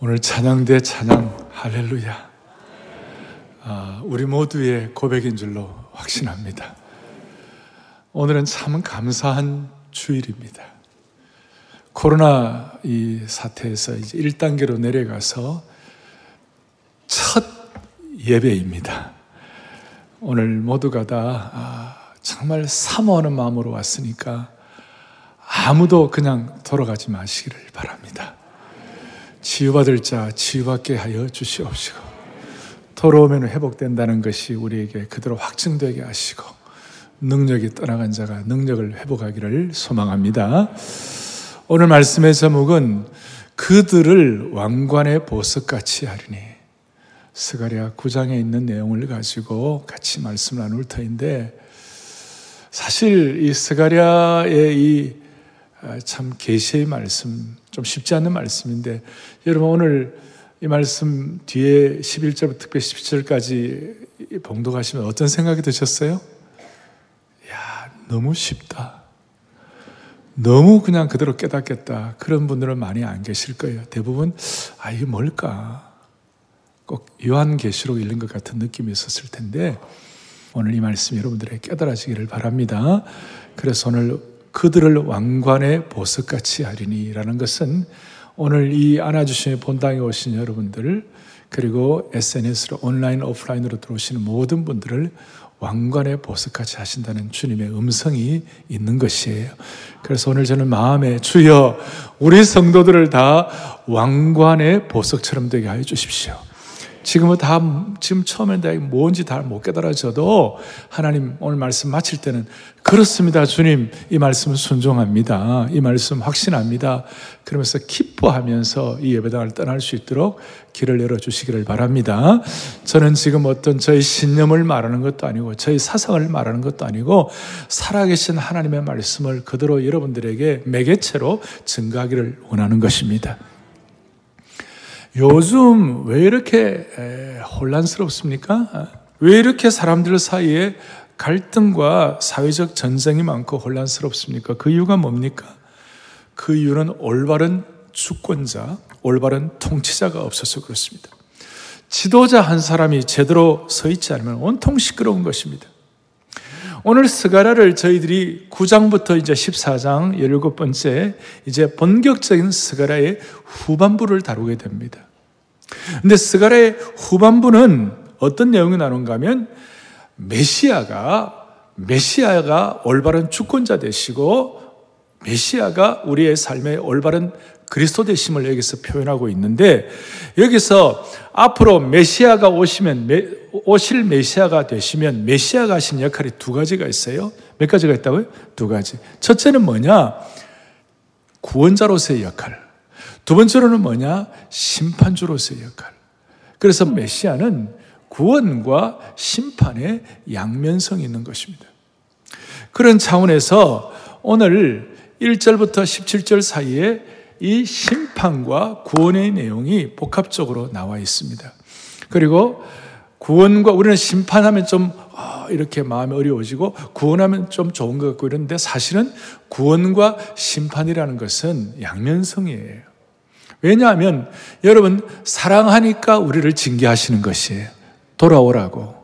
오늘 찬양대 찬양 할렐루야. 아, 우리 모두의 고백인 줄로 확신합니다. 오늘은 참 감사한 주일입니다. 코로나 이 사태에서 이제 1단계로 내려가서 첫 예배입니다. 오늘 모두가 다 아, 정말 사모하는 마음으로 왔으니까 아무도 그냥 돌아가지 마시기를 바랍니다. 치유받을 자 치유받게 하여 주시옵시고 돌아오면 회복된다는 것이 우리에게 그대로 확증되게 하시고 능력이 떠나간 자가 능력을 회복하기를 소망합니다. 오늘 말씀의 제목은 그들을 왕관의 보석같이 하리니 스가랴 9장에 있는 내용을 가지고 같이 말씀 나눌 터인데 사실 이 스가랴의 이 참 계시의 말씀 좀 쉽지 않은 말씀인데 여러분 오늘 이 말씀 뒤에 11절부터 특별히 17절까지 봉독하시면 어떤 생각이 드셨어요? 야, 너무 쉽다. 너무 그냥 그대로 깨닫겠다. 그런 분들은 많이 안 계실 거예요. 대부분 아 이게 뭘까? 꼭 요한계시록 읽는 것 같은 느낌이 있었을 텐데 오늘 이 말씀 여러분들의 깨달아지기를 바랍니다. 그래서 오늘 그들을 왕관의 보석같이 하리니라는 것은 오늘 이 안아주심의 본당에 오신 여러분들 그리고 SNS로 온라인 오프라인으로 들어오시는 모든 분들을 왕관의 보석같이 하신다는 주님의 음성이 있는 것이에요. 그래서 오늘 저는 마음에 주여 우리 성도들을 다 왕관의 보석처럼 되게 하여 주십시오. 지금은 다, 지금 처음엔 다 뭔지 다 못 깨달아져도 하나님 오늘 말씀 마칠 때는 그렇습니다. 주님, 이 말씀 순종합니다. 이 말씀 확신합니다. 그러면서 기뻐하면서 이 예배당을 떠날 수 있도록 길을 열어주시기를 바랍니다. 저는 지금 어떤 저희 신념을 말하는 것도 아니고 저희 사상을 말하는 것도 아니고 살아계신 하나님의 말씀을 그대로 여러분들에게 매개체로 증가하기를 원하는 것입니다. 요즘 왜 이렇게 혼란스럽습니까? 왜 이렇게 사람들 사이에 갈등과 사회적 전쟁이 많고 혼란스럽습니까? 그 이유가 뭡니까? 그 이유는 올바른 주권자, 올바른 통치자가 없어서 그렇습니다. 지도자 한 사람이 제대로 서 있지 않으면 온통 시끄러운 것입니다. 오늘 스가라를 저희들이 9장부터 이제 14장 17번째 이제 본격적인 스가라의 후반부를 다루게 됩니다. 근데 스가라의 후반부는 어떤 내용이 나눈가 하면 메시아가 메시아가 올바른 주권자 되시고 메시아가 우리의 삶의 올바른 그리스도 되심을 여기서 표현하고 있는데 여기서 앞으로 메시아가 오시면 오실 메시아가 되시면 메시아가 하신 역할이 두 가지가 있어요. 몇 가지가 있다고요? 두 가지. 첫째는 뭐냐? 구원자로서의 역할. 두 번째로는 뭐냐? 심판주로서의 역할. 그래서 메시아는 구원과 심판의 양면성이 있는 것입니다. 그런 차원에서 오늘 1절부터 17절 사이에 이 심판과 구원의 내용이 복합적으로 나와 있습니다. 그리고 구원과 우리는 심판하면 좀 아, 이렇게 마음이 어려워지고 구원하면 좀 좋은 것 같고 이런데 사실은 구원과 심판이라는 것은 양면성이에요. 왜냐하면 여러분 사랑하니까 우리를 징계하시는 것이에요. 돌아오라고.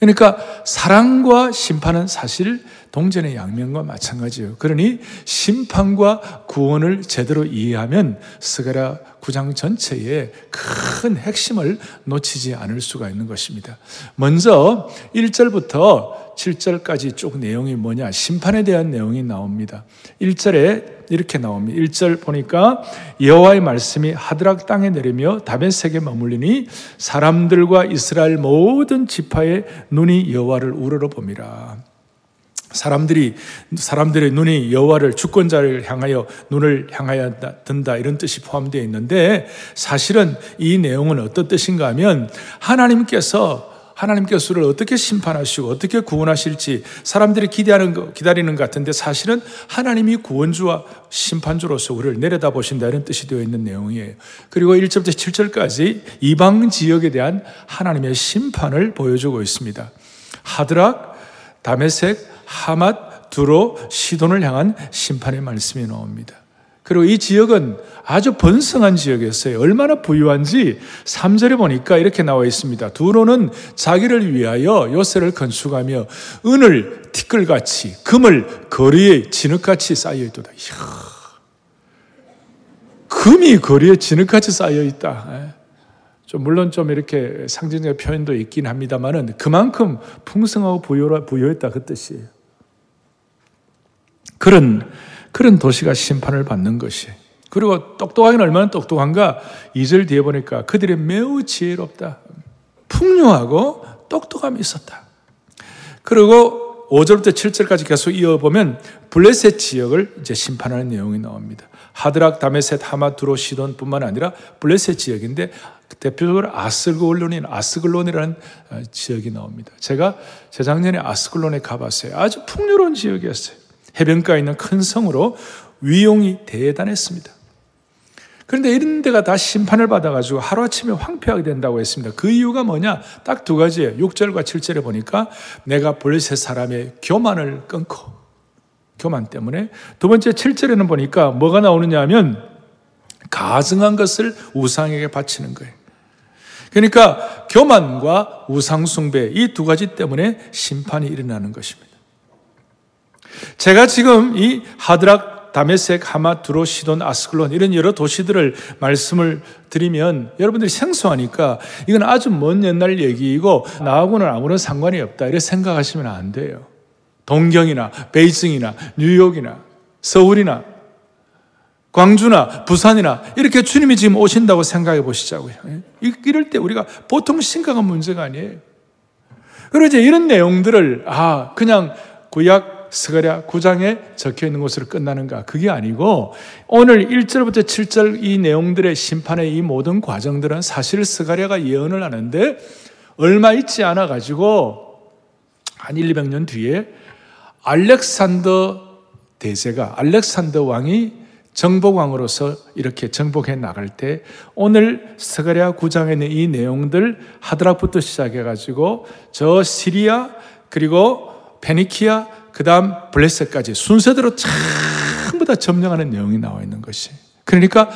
그러니까 사랑과 심판은 사실 동전의 양면과 마찬가지예요. 그러니 심판과 구원을 제대로 이해하면 스가라 9장 전체의 큰 핵심을 놓치지 않을 수가 있는 것입니다. 먼저 1절부터 7절까지 쭉 내용이 뭐냐? 심판에 대한 내용이 나옵니다. 1절에 이렇게 나옵니다. 1절 보니까 여호와의 말씀이 하드락 땅에 내리며 다메섹에 머물리니 사람들과 이스라엘 모든 지파의 눈이 여호와를 우러러 봅니다. 사람들이 사람들의 눈이 여호와를 주권자를 향하여 눈을 향하여 든다 이런 뜻이 포함되어 있는데 사실은 이 내용은 어떤 뜻인가 하면 하나님께서 하나님께서 우리를 어떻게 심판하시고 어떻게 구원하실지 사람들이 기대하는 거, 기다리는 것 같은데 사실은 하나님이 구원주와 심판주로서 우리를 내려다 보신다 이런 뜻이 되어 있는 내용이에요. 그리고 1절부터 7절까지 이방 지역에 대한 하나님의 심판을 보여주고 있습니다. 하드락, 다메섹, 하맛, 두로, 시돈을 향한 심판의 말씀이 나옵니다. 그리고 이 지역은 아주 번성한 지역이었어요. 얼마나 부유한지 3절에 보니까 이렇게 나와 있습니다. 두로는 자기를 위하여 요새를 건축하며 은을 티끌같이 금을 거리에 진흙같이 쌓여있도다. 금이 거리에 진흙같이 쌓여있다. 예. 좀 물론 좀 이렇게 상징적 표현도 있긴 합니다만은 그만큼 풍성하고 부유했다 그 뜻이에요. 그런 그런 도시가 심판을 받는 것이. 그리고 똑똑하긴 얼마나 똑똑한가? 2절 뒤에 보니까 그들이 매우 지혜롭다. 풍요하고 똑똑함이 있었다. 그리고 5절부터 7절까지 계속 이어보면 블레셋 지역을 이제 심판하는 내용이 나옵니다. 하드락, 다메셋, 하마, 두로, 시돈 뿐만 아니라 블레셋 지역인데 대표적으로 아스글론인 아스글론이라는 어, 지역이 나옵니다. 제가 재작년에 아스글론에 가봤어요. 아주 풍요로운 지역이었어요. 해변가에 있는 큰 성으로 위용이 대단했습니다. 그런데 이런 데가 다 심판을 받아가지고 하루아침에 황폐하게 된다고 했습니다. 그 이유가 뭐냐? 딱 두 가지예요. 6절과 7절에 보니까 내가 볼세 사람의 교만을 끊고, 교만 때문에. 두 번째 7절에는 보니까 뭐가 나오느냐 하면 가증한 것을 우상에게 바치는 거예요. 그러니까 교만과 우상숭배 이 두 가지 때문에 심판이 일어나는 것입니다. 제가 지금 이 하드락, 다메섹, 하마, 두로, 시돈, 아스클론 이런 여러 도시들을 말씀을 드리면 여러분들이 생소하니까 이건 아주 먼 옛날 얘기이고 나하고는 아무런 상관이 없다 이렇게 생각하시면 안 돼요. 동경이나 베이징이나 뉴욕이나 서울이나 광주나 부산이나 이렇게 주님이 지금 오신다고 생각해 보시자고요. 예? 이럴 때 우리가 보통 심각한 문제가 아니에요. 그리고 이제 이런 내용들을 아 그냥 구약 스가랴 9장에 적혀 있는 것으로 끝나는가? 그게 아니고 오늘 1절부터 7절 이 내용들의 심판의 이 모든 과정들은 사실 스가랴가 예언을 하는데 얼마 있지 않아 가지고 한 1, 200년 뒤에 알렉산더 대제가 알렉산더 왕이 정복왕으로서 이렇게 정복해 나갈 때 오늘 스가랴 9장에 있는 이 내용들 하드락부터 시작해 가지고 저 시리아 그리고 페니키아 그 다음 블레셋까지 순서대로 전부 다 점령하는 내용이 나와 있는 것이. 그러니까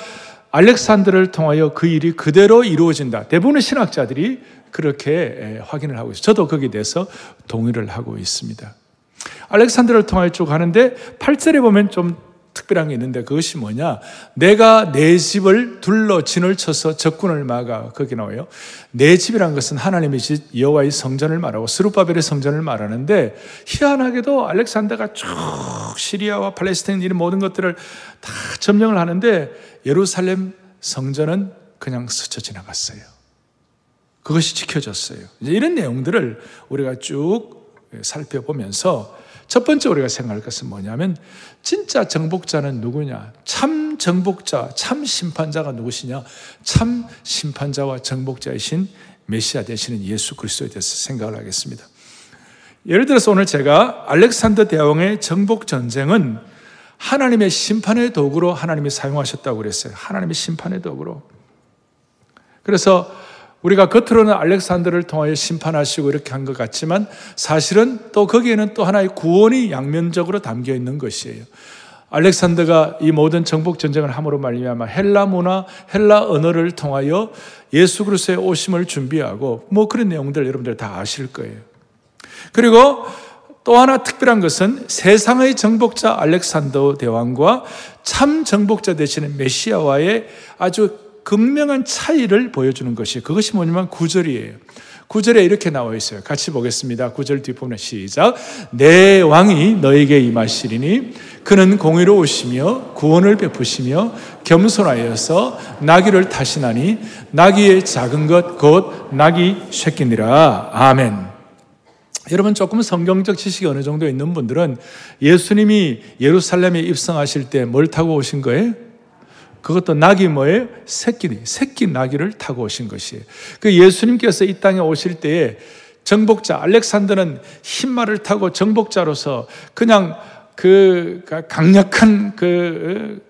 알렉산드를 통하여 그 일이 그대로 이루어진다. 대부분의 신학자들이 그렇게 확인을 하고 있어요. 저도 거기에 대해서 동의를 하고 있습니다. 알렉산드를 통하여 쭉 하는데 8절에 보면 좀 특별한 게 있는데 그것이 뭐냐? 내가 내 집을 둘러 진을 쳐서 적군을 막아 거기 나와요. 내 집이란 것은 하나님의 집 여호와의 성전을 말하고 스루바벨의 성전을 말하는데 희한하게도 알렉산더가 쭉 시리아와 팔레스타인 이런 모든 것들을 다 점령을 하는데 예루살렘 성전은 그냥 스쳐 지나갔어요. 그것이 지켜졌어요. 이제 이런 내용들을 우리가 쭉 살펴보면서 첫 번째 우리가 생각할 것은 뭐냐면 진짜 정복자는 누구냐? 참 정복자, 참 심판자가 누구시냐? 참 심판자와 정복자이신 메시아 되시는 예수 그리스도에 대해서 생각을 하겠습니다. 예를 들어서 오늘 제가 알렉산더 대왕의 정복 전쟁은 하나님의 심판의 도구로 하나님이 사용하셨다고 그랬어요. 하나님의 심판의 도구로. 그래서 우리가 겉으로는 알렉산더를 통하여 심판하시고 이렇게 한 것 같지만 사실은 또 거기에는 또 하나의 구원이 양면적으로 담겨 있는 것이에요. 알렉산더가 이 모든 정복 전쟁을 함으로 말미암아 헬라 문화, 헬라 언어를 통하여 예수 그리스도의 오심을 준비하고 뭐 그런 내용들 여러분들 다 아실 거예요. 그리고 또 하나 특별한 것은 세상의 정복자 알렉산더 대왕과 참 정복자 되시는 메시아와의 아주 극명한 차이를 보여주는 것이 그것이 뭐냐면 구절이에요. 구절에 이렇게 나와 있어요. 같이 보겠습니다. 구절 뒷부분에 시작. 내 왕이 너에게 임하시리니 그는 공의로우시며 구원을 베푸시며 겸손하여서 나귀를 타시나니 나귀의 작은 것 곧 나귀 새끼니라. 아멘. 여러분 조금 성경적 지식이 어느 정도 있는 분들은 예수님이 예루살렘에 입성하실 때 뭘 타고 오신 거예요? 그것도 낙이 뭐예요? 새끼, 새끼 나귀를 타고 오신 것이에요. 그 예수님께서 이 땅에 오실 때에 정복자, 알렉산더는 흰말을 타고 정복자로서 그냥 그 강력한 그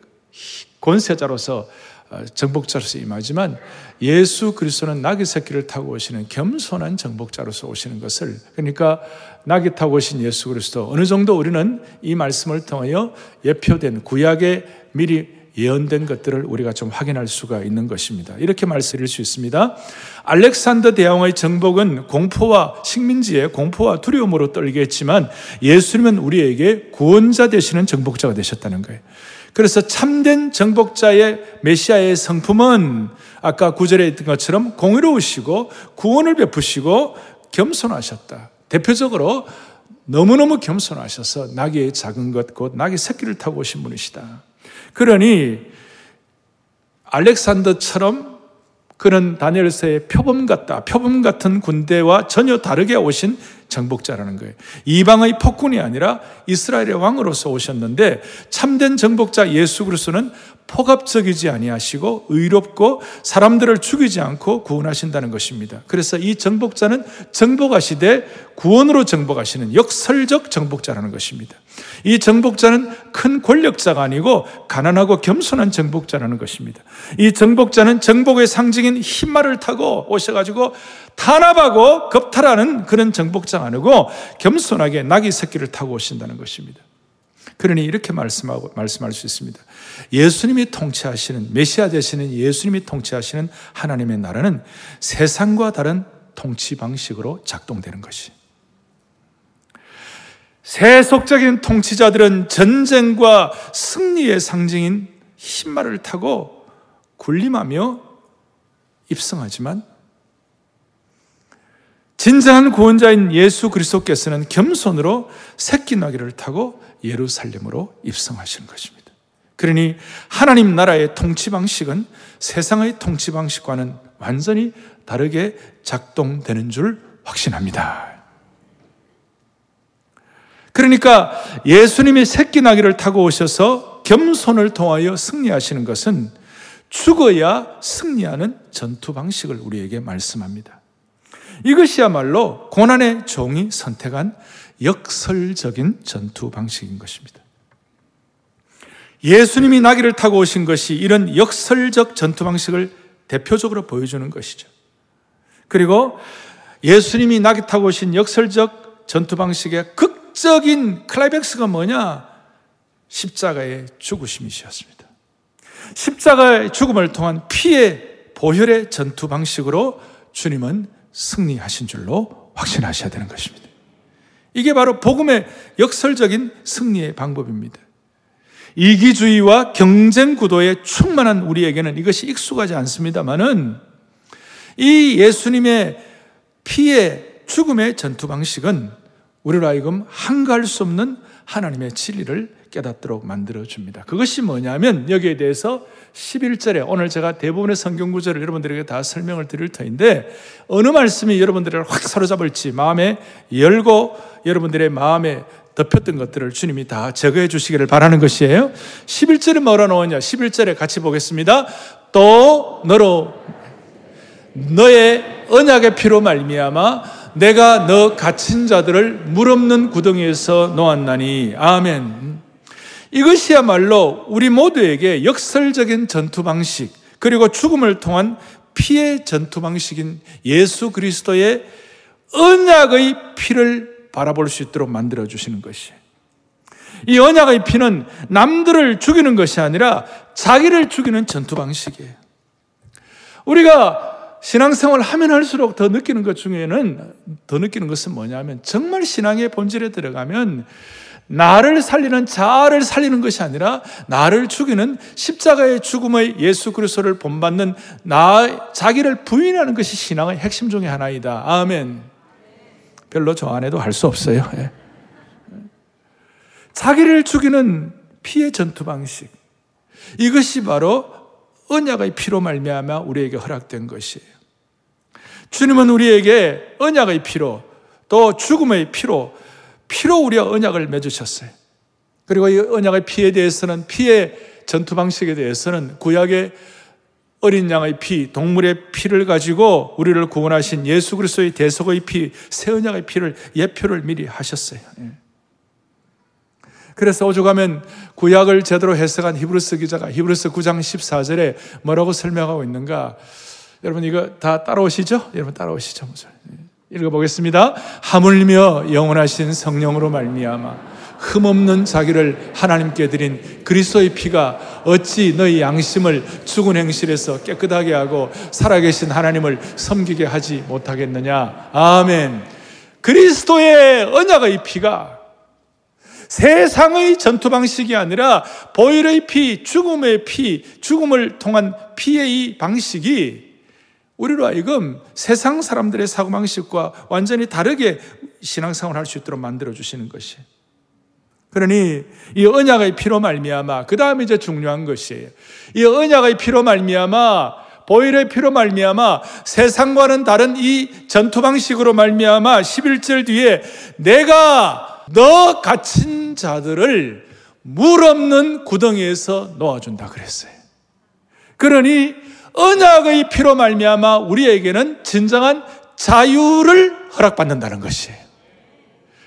권세자로서 어, 정복자로서 임하지만 예수 그리스도는 나귀 새끼를 타고 오시는 겸손한 정복자로서 오시는 것을 그러니까 나귀 타고 오신 예수 그리스도 어느 정도 우리는 이 말씀을 통하여 예표된 구약에 미리 예언된 것들을 우리가 좀 확인할 수가 있는 것입니다. 이렇게 말씀드릴 수 있습니다. 알렉산더 대왕의 정복은 공포와 식민지의 공포와 두려움으로 떨게 했지만 예수님은 우리에게 구원자 되시는 정복자가 되셨다는 거예요. 그래서 참된 정복자의 메시아의 성품은 아까 구절에 있던 것처럼 공의로우시고 구원을 베푸시고 겸손하셨다. 대표적으로 너무너무 겸손하셔서 낙의 작은 것, 곧 낙의 새끼를 타고 오신 분이시다. 그러니 알렉산더처럼 그는 다니엘서의 표범 같다. 표범 같은 군대와 전혀 다르게 오신 정복자라는 거예요. 이방의 폭군이 아니라 이스라엘의 왕으로서 오셨는데 참된 정복자 예수 그리스도는 포갑적이지 아니하시고 의롭고 사람들을 죽이지 않고 구원하신다는 것입니다. 그래서 이 정복자는 정복하시되 구원으로 정복하시는 역설적 정복자라는 것입니다. 이 정복자는 큰 권력자가 아니고 가난하고 겸손한 정복자라는 것입니다. 이 정복자는 정복의 상징인 흰말을 타고 오셔가지고 탄압하고 겁탈하는 그런 정복자가 아니고 겸손하게 낙이 새끼를 타고 오신다는 것입니다. 그러니 이렇게 말씀하고 말씀할 수 있습니다. 예수님이 통치하시는 메시아 되시는 예수님이 통치하시는 하나님의 나라는 세상과 다른 통치 방식으로 작동되는 것이. 세속적인 통치자들은 전쟁과 승리의 상징인 흰말을 타고 군림하며 입성하지만 진정한 구원자인 예수 그리스도께서는 겸손으로 새끼 나귀를 타고 예루살렘으로 입성하시는 것입니다. 그러니 하나님 나라의 통치 방식은 세상의 통치 방식과는 완전히 다르게 작동되는 줄 확신합니다. 그러니까 예수님이 새끼 나귀를 타고 오셔서 겸손을 통하여 승리하시는 것은 죽어야 승리하는 전투 방식을 우리에게 말씀합니다. 이것이야말로 고난의 종이 선택한 역설적인 전투 방식인 것입니다. 예수님이 나귀를 타고 오신 것이 이런 역설적 전투 방식을 대표적으로 보여주는 것이죠. 그리고 예수님이 나귀 타고 오신 역설적 전투 방식의 극적인 클라이백스가 뭐냐? 십자가의 죽으심이셨습니다. 십자가의 죽음을 통한 피의 보혈의 전투 방식으로 주님은 승리하신 줄로 확신하셔야 되는 것입니다. 이게 바로 복음의 역설적인 승리의 방법입니다. 이기주의와 경쟁 구도에 충만한 우리에게는 이것이 익숙하지 않습니다만은 이 예수님의 피의 죽음의 전투 방식은 우리로 하여금 한가할 수 없는 하나님의 진리를 깨닫도록 만들어 줍니다. 그것이 뭐냐면 여기에 대해서 11절에 오늘 제가 대부분의 성경 구절을 여러분들에게 다 설명을 드릴 터인데 어느 말씀이 여러분들을 확 사로잡을지 마음에 열고 여러분들의 마음에 덮였던 것들을 주님이 다 제거해 주시기를 바라는 것이에요. 11절에 뭐라 나오냐? 11절에 같이 보겠습니다. 또 너로 너의 언약의 피로 말미암아 내가 너 갇힌 자들을 물 없는 구덩이에서 놓았나니 아멘. 이것이야말로 우리 모두에게 역설적인 전투 방식, 그리고 죽음을 통한 피의 전투 방식인 예수 그리스도의 언약의 피를 바라볼 수 있도록 만들어 주시는 것이. 이 언약의 피는 남들을 죽이는 것이 아니라 자기를 죽이는 전투 방식이에요. 우리가 신앙생활 하면 할수록 더 느끼는 것 중에는 더 느끼는 것은 뭐냐면 정말 신앙의 본질에 들어가면 나를 살리는 자아를 살리는 것이 아니라 나를 죽이는 십자가의 죽음의 예수 그리스도를 본받는 나 자기를 부인하는 것이 신앙의 핵심 중의 하나이다. 아멘. 별로 저 안에도 할 수 없어요. 예. 자기를 죽이는 피의 전투 방식. 이것이 바로 언약의 피로 말미암아 우리에게 허락된 것이에요. 주님은 우리에게 언약의 피로 또 죽음의 피로 피로 우리와 언약을 맺으셨어요. 그리고 이 언약의 피에 대해서는 피의 전투 방식에 대해서는 구약의 어린 양의 피, 동물의 피를 가지고 우리를 구원하신 예수 그리스도의 대속의 피, 새 언약의 피를 예표를 미리 하셨어요. 예. 그래서 오죽하면 구약을 제대로 해석한 히브리서 기자가 히브리서 9장 14절에 뭐라고 설명하고 있는가? 여러분 이거 다 따라오시죠? 여러분 따라오시죠? 읽어보겠습니다. 하물며 영원하신 성령으로 말미암아 흠없는 자기를 하나님께 드린 그리스도의 피가 어찌 너희 양심을 죽은 행실에서 깨끗하게 하고 살아계신 하나님을 섬기게 하지 못하겠느냐. 아멘. 그리스도의 언약의 피가 세상의 전투 방식이 아니라 보혈의 피, 죽음의 피, 죽음을 통한 피의 이 방식이 우리로 하여금 세상 사람들의 사고방식과 완전히 다르게 신앙생활을 할 수 있도록 만들어 주시는 것이. 그러니 이 언약의 피로 말미암아 그 다음에 이제 중요한 것이에요. 이 언약의 피로 말미암아 보일의 피로 말미암아 세상과는 다른 이 전투 방식으로 말미암아 11절 뒤에 내가 너 갇힌 자들을 물 없는 구덩이에서 놓아준다 그랬어요. 그러니 언약의 피로 말미암아 우리에게는 진정한 자유를 허락받는다는 것이에요.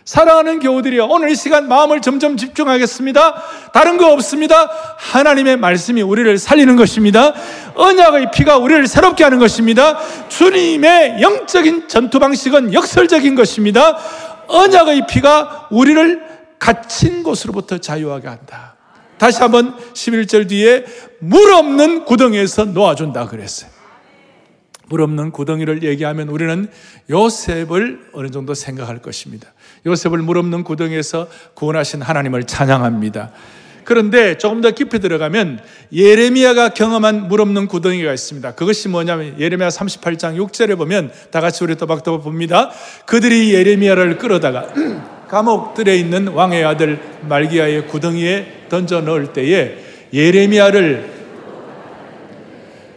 사랑하는 교우들이여 오늘 이 시간 마음을 점점 집중하겠습니다. 다른 거 없습니다. 하나님의 말씀이 우리를 살리는 것입니다. 언약의 피가 우리를 새롭게 하는 것입니다. 주님의 영적인 전투 방식은 역설적인 것입니다. 언약의 피가 우리를 갇힌 곳으로부터 자유하게 한다. 다시 한번 11절 뒤에 물 없는 구덩이에서 놓아준다 그랬어요. 물 없는 구덩이를 얘기하면 우리는 요셉을 어느 정도 생각할 것입니다. 요셉을 물 없는 구덩이에서 구원하신 하나님을 찬양합니다. 그런데 조금 더 깊이 들어가면 예레미야가 경험한 물 없는 구덩이가 있습니다. 그것이 뭐냐면 예레미야 38장 6절에 보면 다 같이 우리 또박또박 봅니다. 그들이 예레미야를 끌어다가 감옥들에 있는 왕의 아들 말기야의 구덩이에 던져 넣을 때에 예레미야를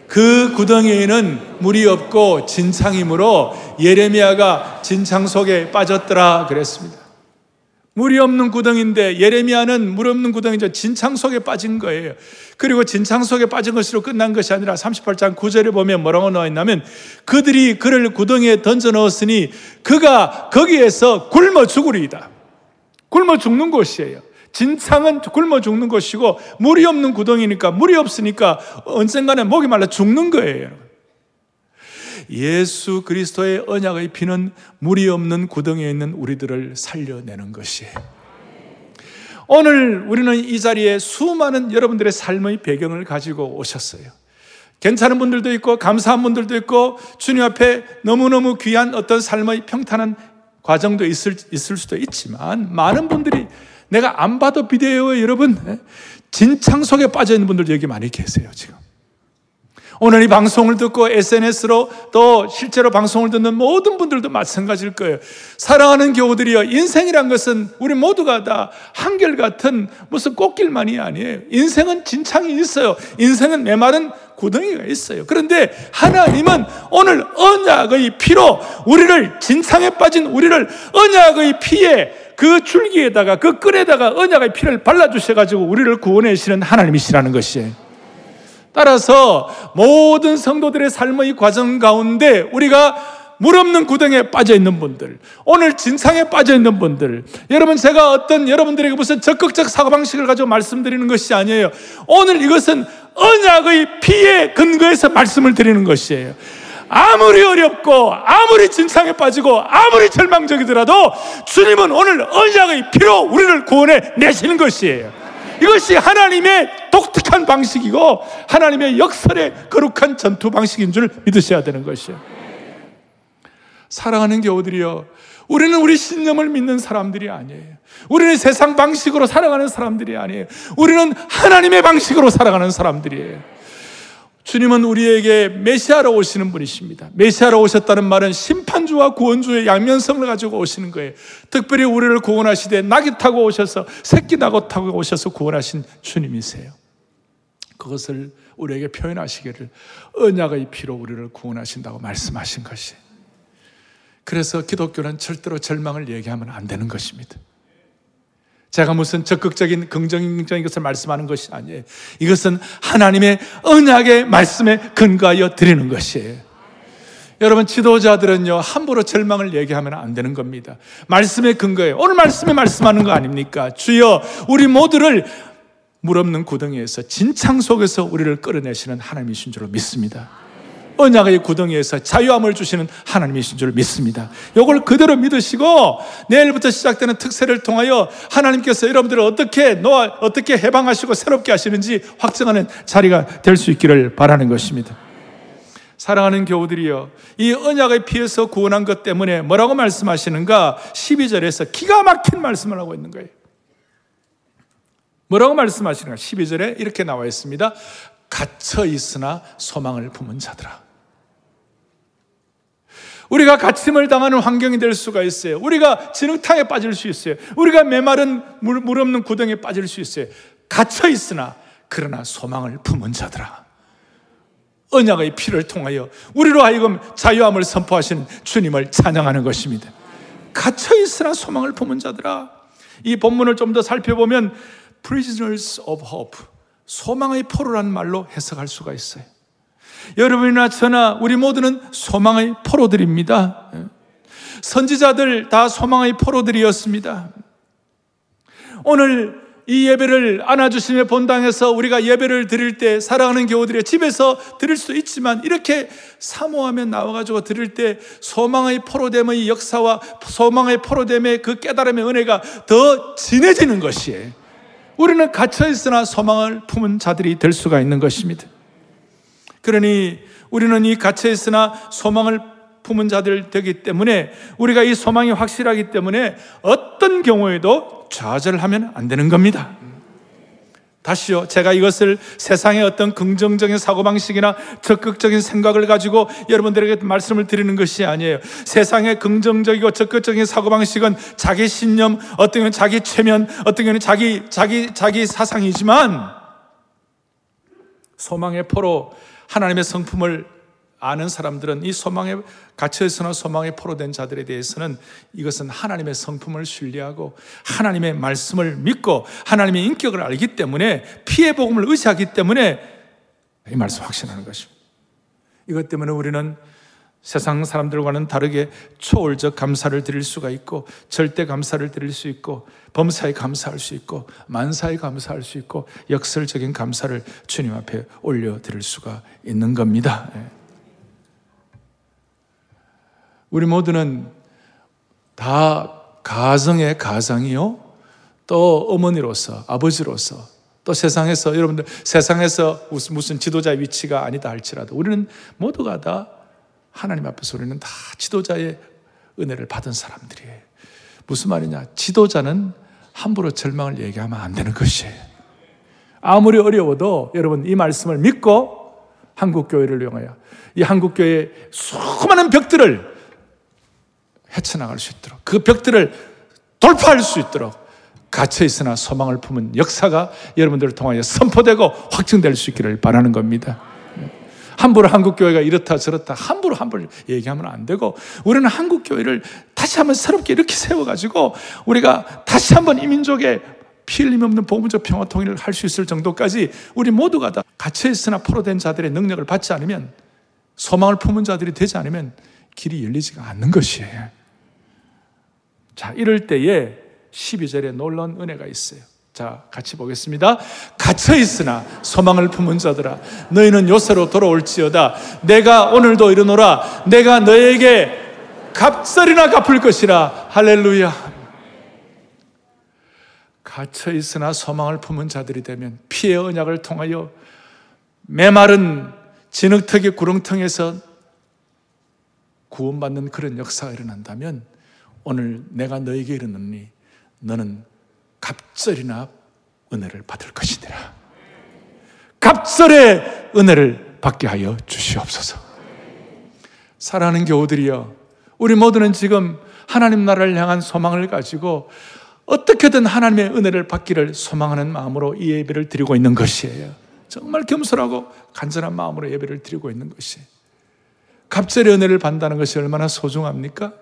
그 구덩이에는 물이 없고 진창이므로 예레미야가 진창 속에 빠졌더라 그랬습니다. 물이 없는 구덩인데 예레미야는 물 없는 구덩이죠. 진창 속에 빠진 거예요. 그리고 진창 속에 빠진 것으로 끝난 것이 아니라 38장 9절에 보면 뭐라고 나와 있냐면 그들이 그를 구덩이에 던져 넣었으니 그가 거기에서 굶어 죽으리이다. 굶어 죽는 곳이에요. 진창은 굶어 죽는 것이고 물이 없는 구덩이니까 물이 없으니까 언젠가는 목이 말라 죽는 거예요. 예수 그리스도의 언약의 피는 물이 없는 구덩이에 있는 우리들을 살려내는 것이에요. 오늘 우리는 이 자리에 수많은 여러분들의 삶의 배경을 가지고 오셨어요. 괜찮은 분들도 있고, 감사한 분들도 있고, 주님 앞에 너무너무 귀한 어떤 삶의 평탄한 과정도 있을, 있을 수도 있지만, 많은 분들이 내가 안 봐도 비대요, 여러분. 예? 진창 속에 빠져 있는 분들 여기 많이 계세요, 지금. 오늘 이 방송을 듣고 SNS로 또 실제로 방송을 듣는 모든 분들도 마찬가지일 거예요. 사랑하는 교우들이여, 인생이란 것은 우리 모두가 다 한결같은 무슨 꽃길만이 아니에요. 인생은 진창이 있어요. 인생은 메마른 구덩이가 있어요. 그런데 하나님은 오늘 언약의 피로 우리를 진창에 빠진 우리를 언약의 피에 그 줄기에다가 그 끈에다가 언약의 피를 발라주셔가지고 우리를 구원해 주시는 하나님이시라는 것이에요. 따라서 모든 성도들의 삶의 과정 가운데 우리가 물 없는 구덩이에 빠져 있는 분들, 오늘 진상에 빠져 있는 분들, 여러분 제가 어떤 여러분들에게 무슨 적극적 사고 방식을 가지고 말씀드리는 것이 아니에요. 오늘 이것은 언약의 피에 근거해서 말씀을 드리는 것이에요. 아무리 어렵고 아무리 진상에 빠지고 아무리 절망적이더라도 주님은 오늘 언약의 피로 우리를 구원해 내시는 것이에요. 이것이 하나님의 독특한 방식이고 하나님의 역설의 거룩한 전투 방식인 줄 믿으셔야 되는 것이에요. 사랑하는 교우들이여, 우리는 우리 신념을 믿는 사람들이 아니에요. 우리는 세상 방식으로 살아가는 사람들이 아니에요. 우리는 하나님의 방식으로 살아가는 사람들이에요. 주님은 우리에게 메시아로 오시는 분이십니다. 메시아로 오셨다는 말은 심판주와 구원주의 양면성을 가지고 오시는 거예요. 특별히 우리를 구원하시되 낙이 타고 오셔서 새끼 낙이 타고 오셔서 구원하신 주님이세요. 그것을 우리에게 표현하시기를 언약의 피로 우리를 구원하신다고 말씀하신 것이. 그래서 기독교는 절대로 절망을 얘기하면 안 되는 것입니다. 제가 무슨 적극적인 긍정적인 것을 말씀하는 것이 아니에요. 이것은 하나님의 언약의 말씀에 근거하여 드리는 것이에요. 여러분 지도자들은요 함부로 절망을 얘기하면 안 되는 겁니다. 말씀의 근거예요. 오늘 말씀에 말씀하는 거 아닙니까? 주여 우리 모두를 물 없는 구덩이에서 진창 속에서 우리를 끌어내시는 하나님이신 줄로 믿습니다. 언약의 구덩이에서 자유함을 주시는 하나님이신 줄 믿습니다. 이걸 그대로 믿으시고 내일부터 시작되는 특세를 통하여 하나님께서 여러분들을 어떻게 놓아 어떻게 해방하시고 새롭게 하시는지 확증하는 자리가 될 수 있기를 바라는 것입니다. 사랑하는 교우들이여, 이 언약의 피에서 구원한 것 때문에 뭐라고 말씀하시는가? 12절에서 기가 막힌 말씀을 하고 있는 거예요. 뭐라고 말씀하시는가? 12절에 이렇게 나와 있습니다. 갇혀 있으나 소망을 품은 자들아. 우리가 갇힘을 당하는 환경이 될 수가 있어요. 우리가 진흙탕에 빠질 수 있어요. 우리가 메마른 물, 물 없는 구덩이에 빠질 수 있어요. 갇혀 있으나 그러나 소망을 품은 자들아. 언약의 피를 통하여 우리로 하여금 자유함을 선포하시는 주님을 찬양하는 것입니다. 갇혀 있으나 소망을 품은 자들아. 이 본문을 좀 더 살펴보면 prisoners of hope 소망의 포로라는 말로 해석할 수가 있어요. 여러분이나 저나 우리 모두는 소망의 포로들입니다. 선지자들 다 소망의 포로들이었습니다. 오늘 이 예배를 안아주심의 본당에서 우리가 예배를 드릴 때 사랑하는 교우들의 집에서 드릴 수도 있지만 이렇게 사모하면 나와가지고 드릴 때 소망의 포로됨의 역사와 소망의 포로됨의 그 깨달음의 은혜가 더 진해지는 것이에요. 우리는 갇혀 있으나 소망을 품은 자들이 될 수가 있는 것입니다. 그러니 우리는 이 갇혀 있으나 소망을 품은 자들 되기 때문에 우리가 이 소망이 확실하기 때문에 어떤 경우에도 좌절하면 안 되는 겁니다. 다시요, 제가 이것을 세상의 어떤 긍정적인 사고방식이나 적극적인 생각을 가지고 여러분들에게 말씀을 드리는 것이 아니에요. 세상의 긍정적이고 적극적인 사고방식은 자기 신념, 어떤 경우는 자기 최면, 어떤 경우는 자기, 자기, 자기 사상이지만 소망의 포로 하나님의 성품을 아는 사람들은 이 소망에 갇혀있으나 소망에 포로된 자들에 대해서는 이것은 하나님의 성품을 신뢰하고 하나님의 말씀을 믿고 하나님의 인격을 알기 때문에 피해 복음을 의지하기 때문에 이 말씀 확신하는 것입니다. 이것 때문에 우리는 세상 사람들과는 다르게 초월적 감사를 드릴 수가 있고 절대 감사를 드릴 수 있고 범사에 감사할 수 있고 만사에 감사할 수 있고 역설적인 감사를 주님 앞에 올려 드릴 수가 있는 겁니다. 예. 우리 모두는 다 가정의 가장이요. 또 어머니로서, 아버지로서, 또 세상에서, 여러분들, 세상에서 무슨, 지도자의 위치가 아니다 할지라도 우리는 모두가 다 하나님 앞에서 우리는 다 지도자의 은혜를 받은 사람들이에요. 무슨 말이냐? 지도자는 함부로 절망을 얘기하면 안 되는 것이에요. 아무리 어려워도 여러분 이 말씀을 믿고 한국교회를 이용하여 이 한국교회의 수많은 벽들을 헤쳐나갈 수 있도록 그 벽들을 돌파할 수 있도록 갇혀 있으나 소망을 품은 역사가 여러분들을 통하여 선포되고 확증될 수 있기를 바라는 겁니다. 함부로 한국 교회가 이렇다 저렇다 함부로 함부로 얘기하면 안 되고 우리는 한국 교회를 다시 한번 새롭게 이렇게 세워 가지고 우리가 다시 한번 이 민족의 피 흘림 없는 복음적 평화 통일을 할 수 있을 정도까지 우리 모두가 다 갇혀 있으나 포로된 자들의 능력을 받지 않으면 소망을 품은 자들이 되지 않으면 길이 열리지가 않는 것이에요. 자, 이럴 때에 12절에 놀라운 은혜가 있어요. 자, 같이 보겠습니다. 갇혀 있으나 소망을 품은 자들아, 너희는 요새로 돌아올지어다. 내가 오늘도 이르노라. 내가 너에게 값설이나 갚을 것이라. 할렐루야. 갇혀 있으나 소망을 품은 자들이 되면 피의 언약을 통하여 메마른 진흙턱의 구렁텅에서 구원받는 그런 역사가 일어난다면 오늘 내가 너에게 이르노니 너는 갑절이나 은혜를 받을 것이니라. 갑절의 은혜를 받게 하여 주시옵소서. 사랑하는 교우들이여, 우리 모두는 지금 하나님 나라를 향한 소망을 가지고 어떻게든 하나님의 은혜를 받기를 소망하는 마음으로 이 예배를 드리고 있는 것이에요. 정말 겸손하고 간절한 마음으로 예배를 드리고 있는 것이. 갑절의 은혜를 받는다는 것이 얼마나 소중합니까?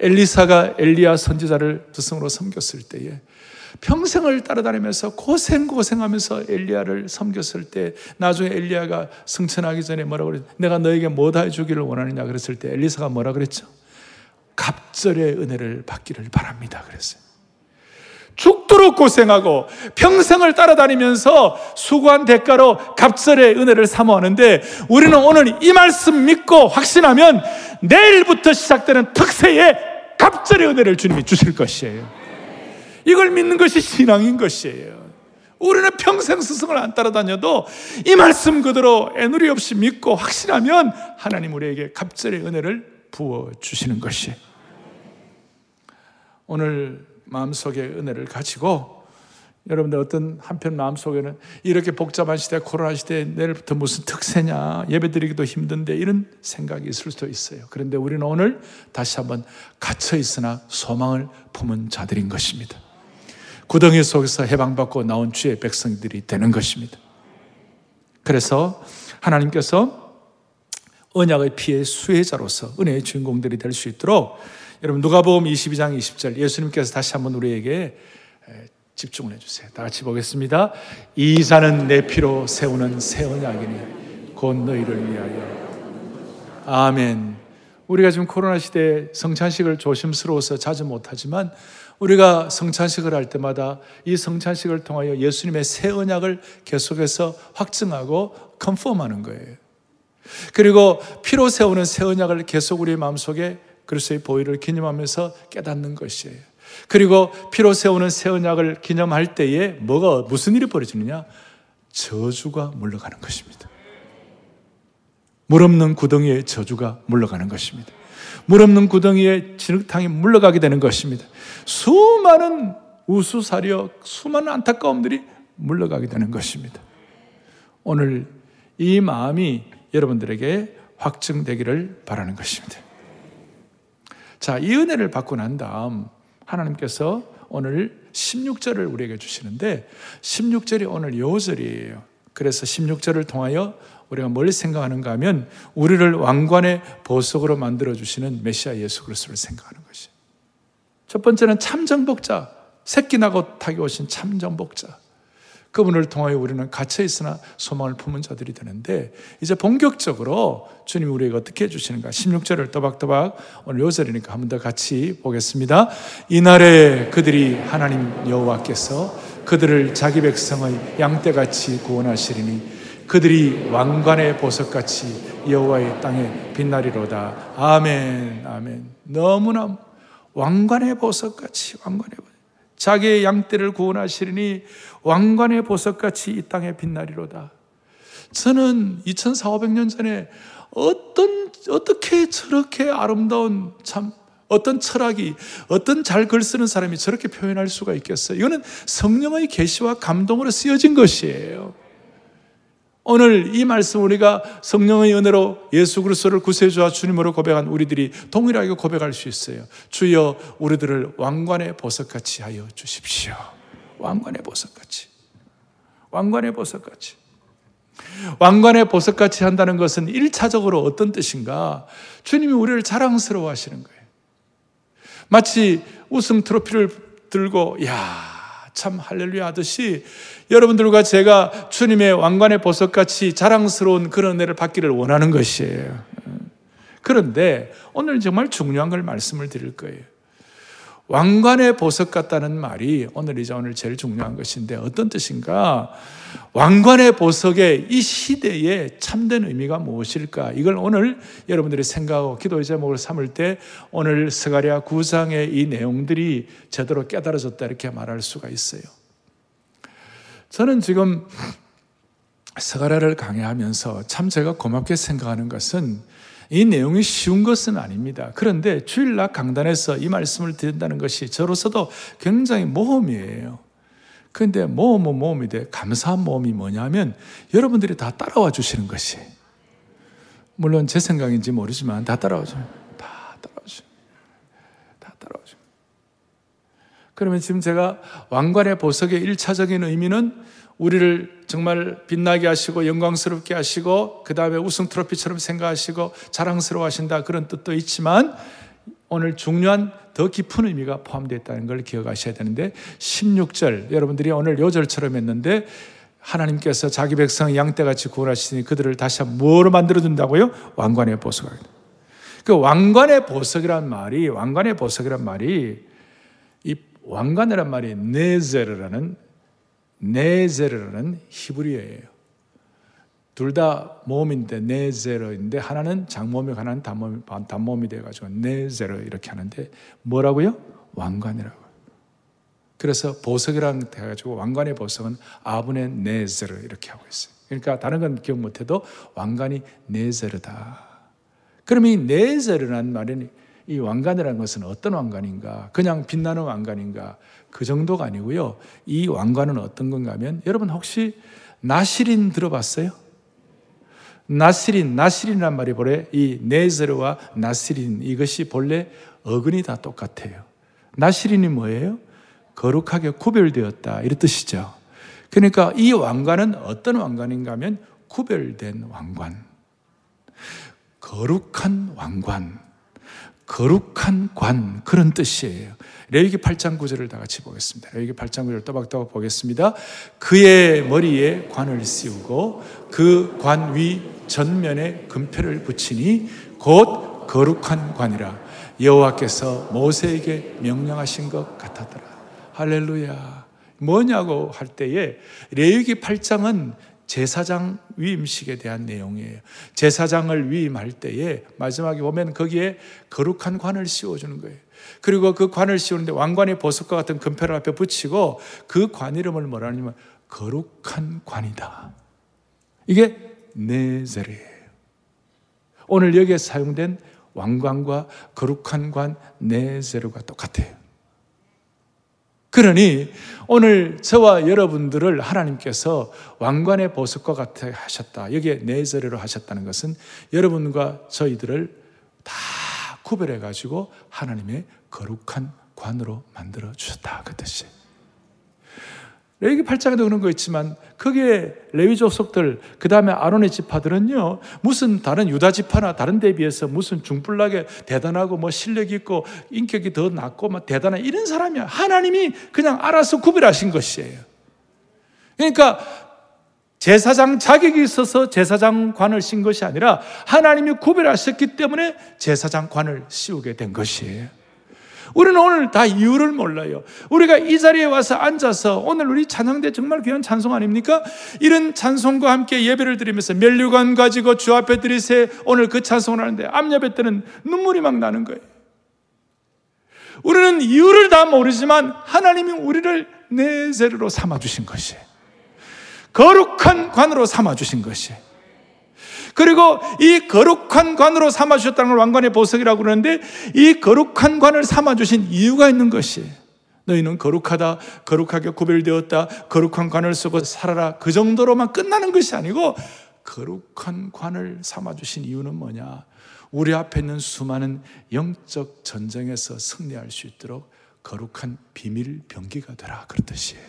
엘리사가 엘리야 선지자를 스승으로 섬겼을 때에 평생을 따라다니면서 고생 고생하면서 엘리야를 섬겼을 때 나중에 엘리야가 승천하기 전에 뭐라고 그랬 내가 너에게 뭐다 해주기를 원하느냐 그랬을 때 엘리사가 뭐라 그랬죠? 갑절의 은혜를 받기를 바랍니다 그랬어요. 죽도록 고생하고 평생을 따라다니면서 수고한 대가로 갑절의 은혜를 사모하는데 우리는 오늘 이 말씀 믿고 확신하면 내일부터 시작되는 특세의 갑절의 은혜를 주님이 주실 것이에요. 이걸 믿는 것이 신앙인 것이에요. 우리는 평생 스승을 안 따라다녀도 이 말씀 그대로 애누리 없이 믿고 확신하면 하나님 우리에게 갑절의 은혜를 부어 주시는 것이에요. 오늘 마음속에 은혜를 가지고 여러분들 어떤 한편 마음속에는 이렇게 복잡한 시대 코로나 시대에 내일부터 무슨 특세냐 예배 드리기도 힘든데 이런 생각이 있을 수도 있어요 그런데 우리는 오늘 다시 한번 갇혀 있으나 소망을 품은 자들인 것입니다 구덩이 속에서 해방받고 나온 주의 백성들이 되는 것입니다 그래서 하나님께서 언약의 피의 수혜자로서 은혜의 주인공들이 될 수 있도록 여러분 누가복음 22장 20절 예수님께서 다시 한번 우리에게 집중을 해주세요. 다 같이 보겠습니다. 이 산은 내 피로 세우는 새 언약이니 곧 너희를 위하여. 아멘. 우리가 지금 코로나 시대에 성찬식을 조심스러워서 자주 못하지만 우리가 성찬식을 할 때마다 이 성찬식을 통하여 예수님의 새 언약을 계속해서 확증하고 컨펌하는 거예요. 그리고 피로 세우는 새 언약을 계속 우리 마음속에 그리스도의 보혈을 기념하면서 깨닫는 것이에요. 그리고 피로 세우는 새 언약을 기념할 때에 뭐가 무슨 일이 벌어지느냐? 저주가 물러가는 것입니다. 물 없는 구덩이에 저주가 물러가는 것입니다. 물 없는 구덩이에 진흙탕이 물러가게 되는 것입니다. 수많은 우수사려, 수많은 안타까움들이 물러가게 되는 것입니다. 오늘 이 마음이 여러분들에게 확증되기를 바라는 것입니다. 자, 이 은혜를 받고 난 다음 하나님께서 오늘 16절을 우리에게 주시는데 16절이 오늘 요절이에요. 그래서 16절을 통하여 우리가 뭘 생각하는가 하면 우리를 왕관의 보석으로 만들어 주시는 메시아 예수 그리스도를 생각하는 것이. 첫 번째는 참정복자, 새끼 나고 타기 오신 참정복자. 그분을 통하여 우리는 갇혀 있으나 소망을 품은 자들이 되는데 이제 본격적으로 주님이 우리에게 어떻게 해 주시는가 16절을 또박또박 오늘 요절이니까 한 번 더 같이 보겠습니다 이날에 그들이 하나님 여호와께서 그들을 자기 백성의 양떼같이 구원하시리니 그들이 왕관의 보석같이 여호와의 땅에 빛나리로다 아멘 아멘 너무나 왕관의 보석같이 왕관의 보석 자기의 양떼를 구원하시리니 왕관의 보석같이 이 땅에 빛나리로다. 저는 2400년 전에 어떤, 어떻게 저렇게 아름다운 참, 어떤 철학이, 어떤 잘 글 쓰는 사람이 저렇게 표현할 수가 있겠어요? 이거는 성령의 계시와 감동으로 쓰여진 것이에요. 오늘 이 말씀 우리가 성령의 은혜로 예수 그리스도를 구세주와 주님으로 고백한 우리들이 동일하게 고백할 수 있어요. 주여 우리들을 왕관의 보석같이 하여 주십시오. 왕관의 보석같이. 왕관의 보석같이. 왕관의 보석같이 한다는 것은 1차적으로 어떤 뜻인가? 주님이 우리를 자랑스러워 하시는 거예요. 마치 우승 트로피를 들고, 야, 참 할렐루야 하듯이 여러분들과 제가 주님의 왕관의 보석같이 자랑스러운 그런 은혜를 받기를 원하는 것이에요. 그런데 오늘 정말 중요한 걸 말씀을 드릴 거예요. 왕관의 보석 같다는 말이 오늘 이제 오늘 제일 중요한 것인데 어떤 뜻인가? 왕관의 보석의 이 시대에 참된 의미가 무엇일까? 이걸 오늘 여러분들이 생각하고 기도의 제목을 삼을 때 오늘 스가랴 9장의 이 내용들이 제대로 깨달아졌다 이렇게 말할 수가 있어요. 저는 지금 스가랴를 강의하면서 참 제가 고맙게 생각하는 것은 이 내용이 쉬운 것은 아닙니다. 그런데 주일날 강단에서 이 말씀을 드린다는 것이 저로서도 굉장히 모험이에요. 그런데 모험은 모험이 돼. 감사한 모험이 뭐냐면 여러분들이 다 따라와 주시는 것이. 물론 제 생각인지 모르지만 다 따라와 줘. 다 따라와 줘. 다 따라와 줘. 그러면 지금 제가 왕관의 보석의 1차적인 의미는 우리를 정말 빛나게 하시고 영광스럽게 하시고 그 다음에 우승 트로피처럼 생각하시고 자랑스러워 하신다 그런 뜻도 있지만 오늘 중요한 더 깊은 의미가 포함되어 있다는 걸 기억하셔야 되는데 16절 여러분들이 오늘 요절처럼 했는데 하나님께서 자기 백성 양떼같이 구원하시니 그들을 다시 한번 뭐로 만들어 준다고요? 왕관의 보석그 왕관의 보석이란 말이 왕관의 보석이란 말이 이 왕관이란 말이 네제르라는 네제르라는 히브리어예요. 둘 다 모음인데 네제르인데 하나는 장모음이 하나는 단모음이, 단모음이 돼가지고 네제르 이렇게 하는데 뭐라고요? 왕관이라고. 그래서 보석이랑 돼가지고 왕관의 보석은 아분의 네제르 이렇게 하고 있어요. 그러니까 다른 건 기억 못해도 왕관이 네제르다. 그럼 이 네제르라는 말은 이 왕관이라는 것은 어떤 왕관인가? 그냥 빛나는 왕관인가? 그 정도가 아니고요. 이 왕관은 어떤 건가 하면 여러분 혹시 나시린 들어봤어요? 나시린, 나시린이란 말이 본래 이 네제르와 나시린 이것이 본래 어근이 다 똑같아요. 나시린이 뭐예요? 거룩하게 구별되었다 이런 뜻이죠. 그러니까 이 왕관은 어떤 왕관인가 하면 구별된 왕관. 거룩한 왕관. 거룩한 관 그런 뜻이에요. 레위기 8장 9절을 다 같이 보겠습니다. 레위기 8장 9절 또박또박 보겠습니다. 그의 머리에 관을 씌우고 그 관 위 전면에 금패를 붙이니 곧 거룩한 관이라 여호와께서 모세에게 명령하신 것 같았더라. 할렐루야. 뭐냐고 할 때에 레위기 8장은 제사장 위임식에 대한 내용이에요. 제사장을 위임할 때에 마지막에 보면 거기에 거룩한 관을 씌워주는 거예요. 그리고 그 관을 씌우는데 왕관의 보석과 같은 금패를 앞에 붙이고 그 관 이름을 뭐라 하냐면 거룩한 관이다. 이게 네제르예요. 오늘 여기에 사용된 왕관과 거룩한 관 네제르가 똑같아요. 그러니 오늘 저와 여러분들을 하나님께서 왕관의 보석과 같아 하셨다. 여기에 네제르로 하셨다는 것은 여러분과 저희들을 다 구별해 가지고 하나님의 거룩한 관으로 만들어 주셨다. 그 뜻이에요. 레위기 8장에도 그런 거 있지만 거기에 레위 족속들 그 다음에 아론의 지파들은요 무슨 다른 유다 지파나 다른 데 비해서 무슨 중불나게 대단하고 뭐 실력 있고 인격이 더 낮고 뭐 대단한 이런 사람이야 하나님이 그냥 알아서 구별하신 것이에요. 그러니까 제사장 자격이 있어서 제사장관을 신 것이 아니라 하나님이 구별하셨기 때문에 제사장관을 씌우게 된 것이에요. 우리는 오늘 다 이유를 몰라요. 우리가 이 자리에 와서 앉아서 오늘 우리 찬양대 정말 귀한 찬송 아닙니까? 이런 찬송과 함께 예배를 드리면서 멸류관 가지고 주 앞에 드리세 오늘 그 찬송을 하는데 앞예배 때는 눈물이 막 나는 거예요. 우리는 이유를 다 모르지만 하나님이 우리를 내세르로 삼아주신 것이에요. 거룩한 관으로 삼아주신 것이에요. 그리고 이 거룩한 관으로 삼아 주셨다는 걸 왕관의 보석이라고 그러는데 이 거룩한 관을 삼아 주신 이유가 있는 것이 너희는 거룩하다, 거룩하게 구별되었다, 거룩한 관을 쓰고 살아라. 그 정도로만 끝나는 것이 아니고 거룩한 관을 삼아 주신 이유는 뭐냐? 우리 앞에 있는 수많은 영적 전쟁에서 승리할 수 있도록 거룩한 비밀 병기가 되라. 뜻이에요.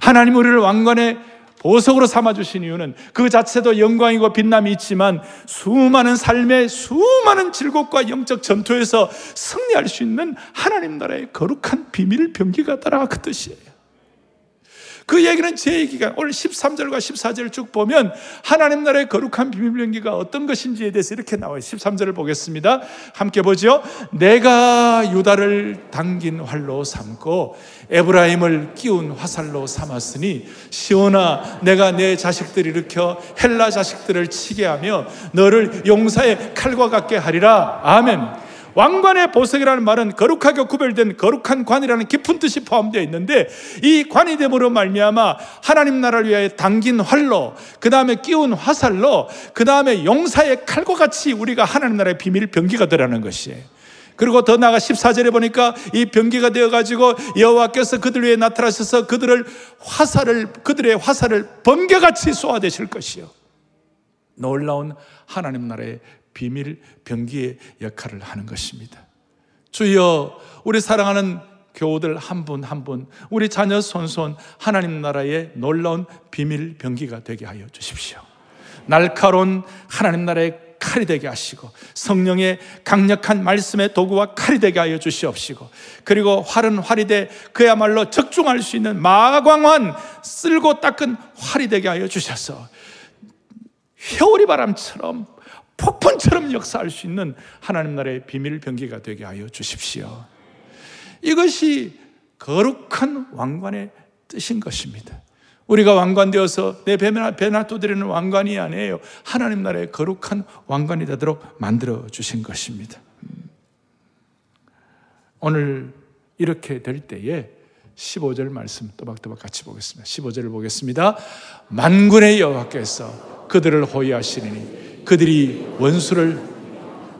하나님 우리를 왕관의 보석으로 삼아주신 이유는 그 자체도 영광이고 빛남이 있지만 수많은 삶의 수많은 질곡과 영적 전투에서 승리할 수 있는 하나님 나라의 거룩한 비밀 병기가 따라 그 뜻이에요. 그 얘기는 제 얘기가 오늘 13절과 14절을 쭉 보면 하나님 나라의 거룩한 비밀병기가 어떤 것인지에 대해서 이렇게 나와요. 13절을 보겠습니다. 함께 보죠. 내가 유다를 당긴 활로 삼고 에브라임을 끼운 화살로 삼았으니 시온아 내가 내 자식들 일으켜 헬라 자식들을 치게 하며 너를 용사의 칼과 같게 하리라. 아멘. 왕관의 보석이라는 말은 거룩하게 구별된 거룩한 관이라는 깊은 뜻이 포함되어 있는데 이 관이 됨으로 말미암아 하나님 나라를 위하여 당긴 활로 그 다음에 끼운 화살로 그 다음에 용사의 칼과 같이 우리가 하나님 나라의 비밀 병기가 되라는 것이에요. 그리고 더 나아가 14절에 보니까 이 병기가 되어가지고 여호와께서 그들 위해 나타나셔서 그들을 화살을, 그들의 화살을 번개같이 쏘아대실 것이요. 놀라운 하나님 나라의 비밀 병기의 역할을 하는 것입니다. 주여, 우리 사랑하는 교우들 한 분 한 분, 우리 자녀 손손 하나님 나라의 놀라운 비밀 병기가 되게 하여 주십시오. 날카로운 하나님 나라의 칼이 되게 하시고 성령의 강력한 말씀의 도구와 칼이 되게 하여 주시옵시고 그리고 활은 활이 돼 그야말로 적중할 수 있는 마광환 쓸고 닦은 활이 되게 하여 주셔서 회오리 바람처럼 폭풍처럼 역사할 수 있는 하나님 나라의 비밀 병기가 되게 하여 주십시오. 이것이 거룩한 왕관의 뜻인 것입니다. 우리가 왕관되어서 내 배나, 배나 두드리는 왕관이 아니에요. 하나님 나라의 거룩한 왕관이 되도록 만들어 주신 것입니다. 오늘 이렇게 될 때에 15절 말씀 또박또박 같이 보겠습니다. 15절을 보겠습니다. 만군의 여호와께서 그들을 호위하시니 그들이 원수를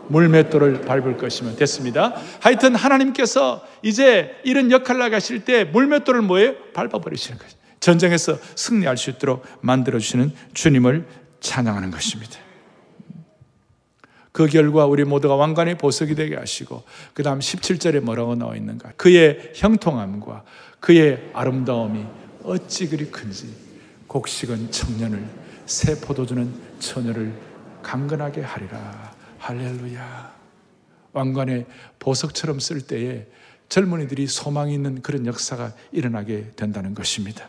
물맷돌을 밟을 것이면 됐습니다. 하여튼 하나님께서 이제 이런 역할을 나가실 때 물맷돌을 뭐예요? 밟아버리시는 거죠. 전쟁에서 승리할 수 있도록 만들어주시는 주님을 찬양하는 것입니다. 그 결과 우리 모두가 왕관의 보석이 되게 하시고 그 다음 17절에 뭐라고 나와 있는가? 그의 형통함과 그의 아름다움이 어찌 그리 큰지 곡식은 청년을 새 포도주는 처녀를 강건하게 하리라. 할렐루야. 왕관의 보석처럼 쓸 때에 젊은이들이 소망이 있는 그런 역사가 일어나게 된다는 것입니다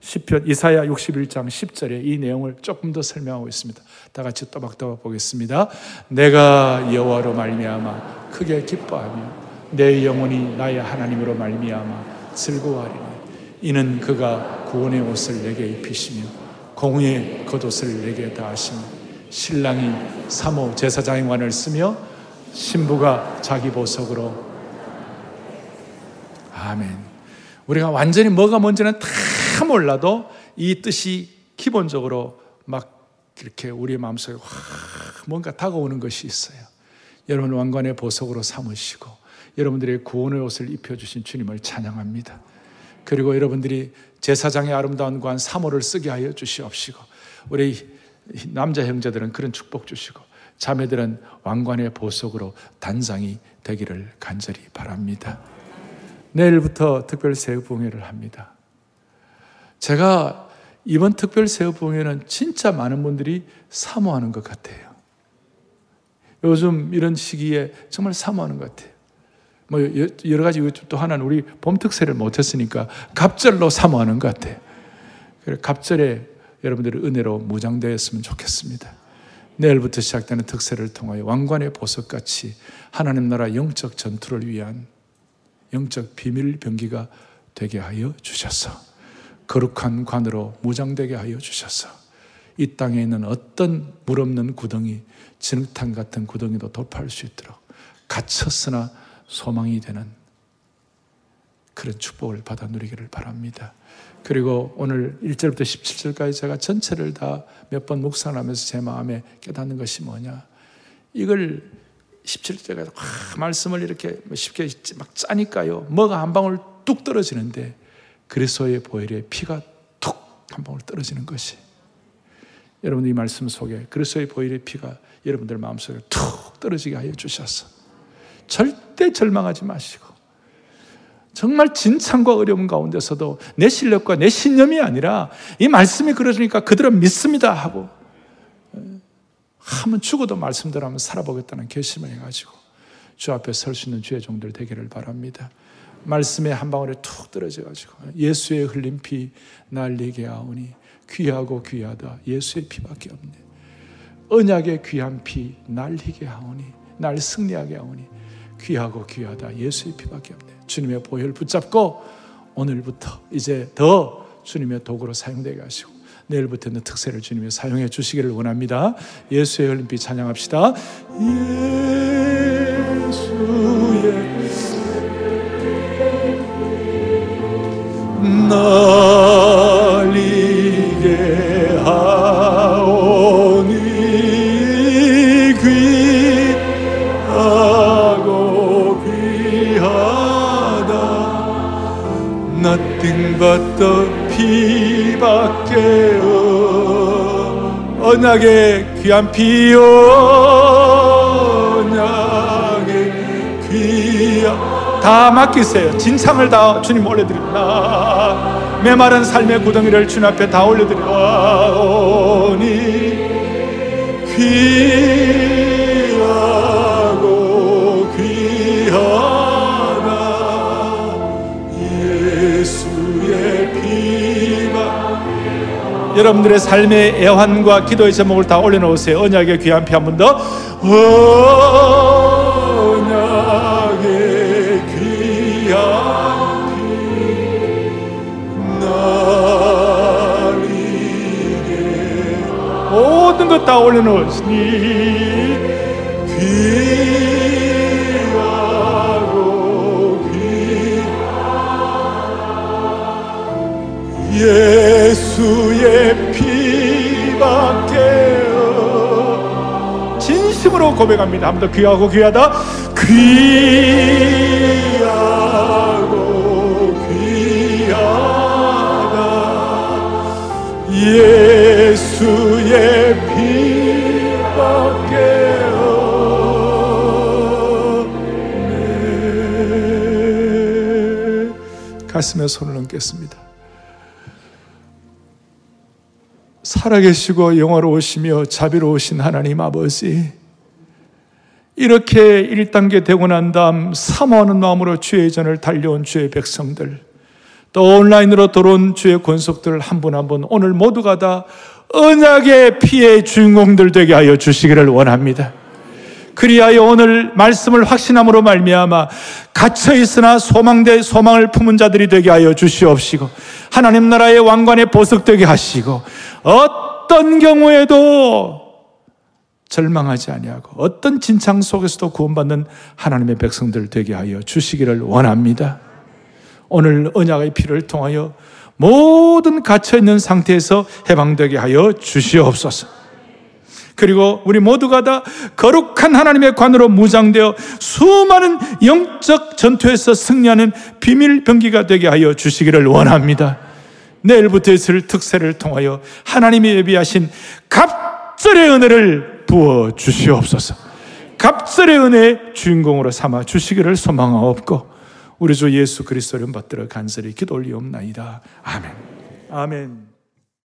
10편 이사야 61장 10절에 이 내용을 조금 더 설명하고 있습니다. 다 같이 또박또박 보겠습니다. 내가 여호와로 말미암아 크게 기뻐하며 내 영혼이 나의 하나님으로 말미암아 즐거워하리니 이는 그가 구원의 옷을 내게 입히시며 공의의 겉옷을 내게 다하시며 신랑이 사모 제사장의 관을 쓰며 신부가 자기 보석으로 아멘. 우리가 완전히 뭐가 뭔지는 다 몰라도 이 뜻이 기본적으로 막 이렇게 우리의 마음속에 뭔가 다가오는 것이 있어요. 여러분 왕관의 보석으로 삼으시고 여러분들의 구원의 옷을 입혀주신 주님을 찬양합니다. 그리고 여러분들이 제사장의 아름다운 관 사모를 쓰게 하여 주시옵시고 우리 남자 형제들은 그런 축복 주시고 자매들은 왕관의 보석으로 단장이 되기를 간절히 바랍니다. 내일부터 특별 새우봉회를 합니다. 제가 이번 특별 새우봉회는 진짜 많은 분들이 사모하는 것 같아요. 요즘 이런 시기에 정말 사모하는 것 같아요. 뭐 여러 가지 또 하나는 우리 봄 특세를 못했으니까 갑절로 사모하는 것 같아요. 갑절에 여러분들의 은혜로 무장되었으면 좋겠습니다. 내일부터 시작되는 특세를 통하여 왕관의 보석같이 하나님 나라 영적 전투를 위한 영적 비밀 병기가 되게 하여 주셔서 거룩한 관으로 무장되게 하여 주셔서 이 땅에 있는 어떤 물 없는 구덩이, 진흙탕 같은 구덩이도 돌파할 수 있도록 갇혔으나 소망이 되는 그런 축복을 받아 누리기를 바랍니다. 그리고 오늘 1절부터 17절까지 제가 전체를 다 몇 번 묵상하면서 제 마음에 깨닫는 것이 뭐냐. 이걸 17절까지 말씀을 이렇게 쉽게 막 짜니까요. 뭐가 한 방울 뚝 떨어지는데 그리스도의 보혈에 피가 툭 한 방울 떨어지는 것이 여러분 이 말씀 속에 그리스도의 보혈의 피가 여러분들 마음속에 툭 떨어지게 하여 주셔서 절대 절망하지 마시고 정말 진창과 어려움 가운데서도 내 실력과 내 신념이 아니라 이 말씀이 그러니까 그들은 믿습니다 하고 하면 죽어도 말씀대로 하면 살아보겠다는 결심을 해가지고 주 앞에 설 수 있는 주의 종들 되기를 바랍니다. 말씀의 한 방울에 툭 떨어져 가지고 예수의 흘린 피 날리게 하오니 귀하고 귀하다 예수의 피밖에 없네 언약의 귀한 피 날리게 하오니 날 승리하게 하오니 귀하고 귀하다 예수의 피밖에 없네 주님의 보혈 붙잡고 오늘부터 이제 더 주님의 도구로 사용되게 하시고 내일부터는 특세를 주님이 사용해 주시기를 원합니다. 예수의 흘린 피 찬양합시다. 예수의 날리게 하오니 귀하고 귀하다. nothing 피밖에 언약의 귀한 피요 귀한 다 맡기세요. 진창을 다 주님 올려드립니다. 메마른 삶의 구덩이를 주님 앞에 다 올려드리오니 귀하고 귀하다 예수의 피가 여러분들의 삶의 애환과 기도의 제목을 다 올려놓으세요. 언약의 귀한 피 한 번 더. 다 올려놓으시니 귀하고 귀 예수의 피밖에 진심으로 고백합니다. 한 번 더 귀하고 귀하다. 귀하다. 예수의 가슴에 손을 얹겠습니다. 살아계시고 영화로우시며 자비로우신 하나님 아버지, 이렇게 1단계 되고 난 다음 사모하는 마음으로 주의 전을 달려온 주의 백성들, 또 온라인으로 들어온 주의 권속들 한 분 한 분 오늘 모두가 다 언약의 피의 주인공들 되게 하여 주시기를 원합니다. 그리하여 오늘 말씀을 확신함으로 말미암아 갇혀 있으나 소망대 소망을 품은 자들이 되게 하여 주시옵시고 하나님 나라의 왕관에 보석 되게 하시고 어떤 경우에도 절망하지 아니하고 어떤 진창 속에서도 구원받는 하나님의 백성들 되게 하여 주시기를 원합니다. 오늘 언약의 피를 통하여 모든 갇혀 있는 상태에서 해방되게 하여 주시옵소서. 그리고 우리 모두가 다 거룩한 하나님의 관으로 무장되어 수많은 영적 전투에서 승리하는 비밀 병기가 되게 하여 주시기를 원합니다. 내일부터 있을 특세를 통하여 하나님이 예비하신 갑절의 은혜를 부어 주시옵소서. 갑절의 은혜의 주인공으로 삼아 주시기를 소망하옵고 우리 주 예수 그리스도를 받들어 간절히 기도 올리옵나이다. 아멘. 아멘.